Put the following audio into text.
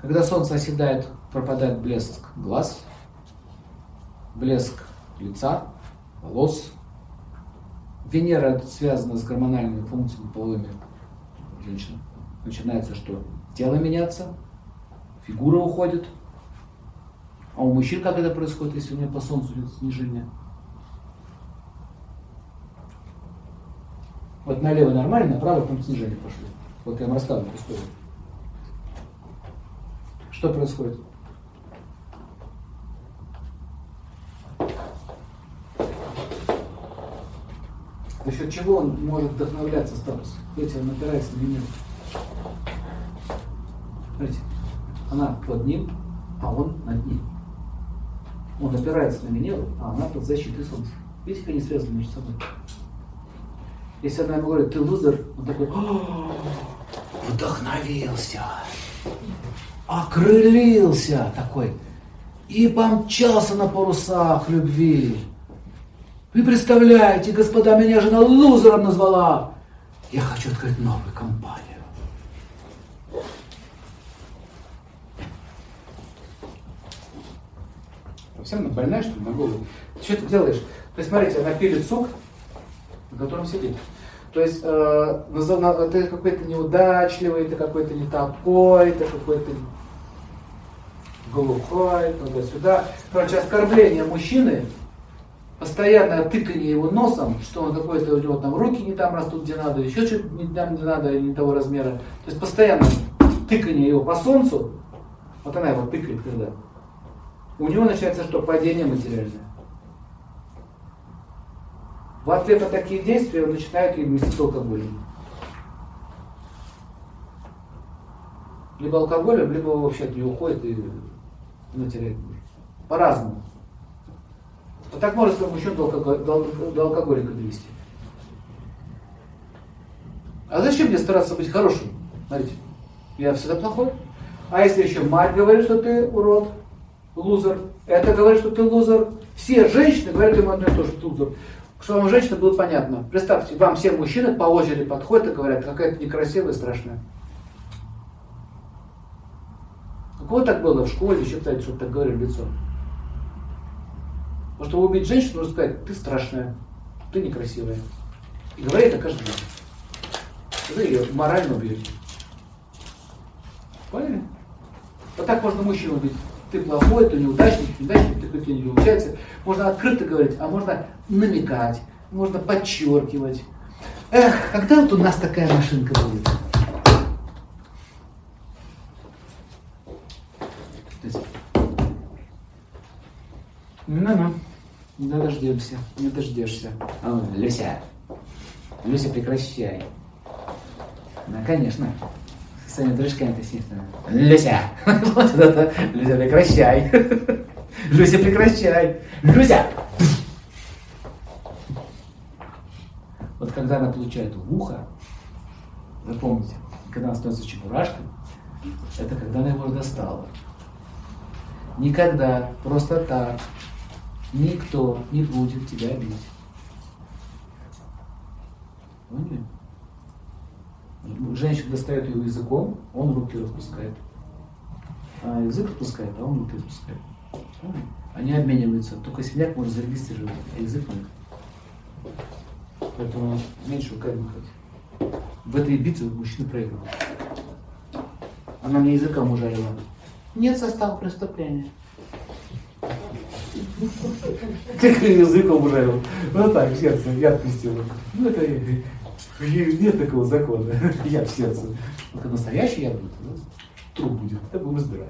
Когда солнце оседает, пропадает блеск глаз, блеск лица, волос. Венера связана с гормональными функциями половыми женщин. Начинается что? Тело меняться, фигура уходит. А у мужчин как это происходит, если у него по солнцу идет снижение? Вот налево нормально, направо там снижение пошло. Вот я вам рассказываю историю. Что происходит? За счет чего он может вдохновляться статус? Видите, он опирается на Венеру. Смотрите, она под ним, а он над ним. Он опирается на Венеру, а она под защитой Солнца. Видите, как они связаны между собой? Если она ему говорит, ты лузер, он такой, вдохновился, окрылился такой и помчался на парусах любви. Вы представляете, господа, меня жена лузером назвала. Я хочу открыть новую компанию. Совсем она больная, что? Ты что ты делаешь? То смотрите, она пилит сук, на котором сидит. То есть э, ты какой-то неудачливый, ты какой-то не такой, ты какой-то глухой, туда-сюда. Короче, оскорбление мужчины, постоянное тыкание его носом, что он какой-то, у него там руки не там растут, где надо, еще что-то не там, где надо, не того размера. То есть постоянно тыкание его по солнцу, вот она его тыкает когда, у него начинается что? Падение материальное. В ответ на такие действия он начинает ей вместить алкоголем. Либо алкоголем, либо вообще от нее уходит и она теряет. По-разному. Вот так можно своего мужчину до, до, до алкоголика довести. А зачем мне стараться быть хорошим? Смотрите, я всегда плохой. А если еще мать говорит, что ты урод, лузер, это говорит, что ты лузер, все женщины говорят ему одно и то что ты лузер. Чтобы вам женщина было понятно. Представьте, вам все мужчины по очереди подходят и говорят, какая то некрасивая страшная. У кого так было в школе, считайте, что так говорили в лицо? Потому что убить женщину, нужно сказать, ты страшная, ты некрасивая. И говорит это каждый день. Вы ее морально убьете. Поняли? Вот так можно мужчину убить ты плохой, ты неудачник, неудачник, ты какие не получается. Можно открыто говорить, а можно намекать, можно подчеркивать. Эх, когда вот у нас такая машинка будет? Ну-ну, не дождемся, не дождешься. О, Люся, Люся, прекращай. Ну, конечно своими дружками-то естественно. Люся! Люся, прекращай! Люся, прекращай! Люся! Вот когда она получает в ухо, вы помните, когда она становится чебурашкой, это когда она его достала. Никогда, просто так, никто не будет тебя бить. Поняли? Женщина достает его языком, он руки распускает. А язык распускает, а он руки распускает. Они обмениваются. Только синяк можно зарегистрировать, а язык нет. Поэтому меньше руками махать. В этой битве мужчина проиграл. Она мне языком ужалила. Нет состава преступления. Как языком ужалил. Вот так, сердце, я отпустил. Ну это нет такого закона. Я в сердце. Только настоящий яд будет, труп будет. Это будем разбирать.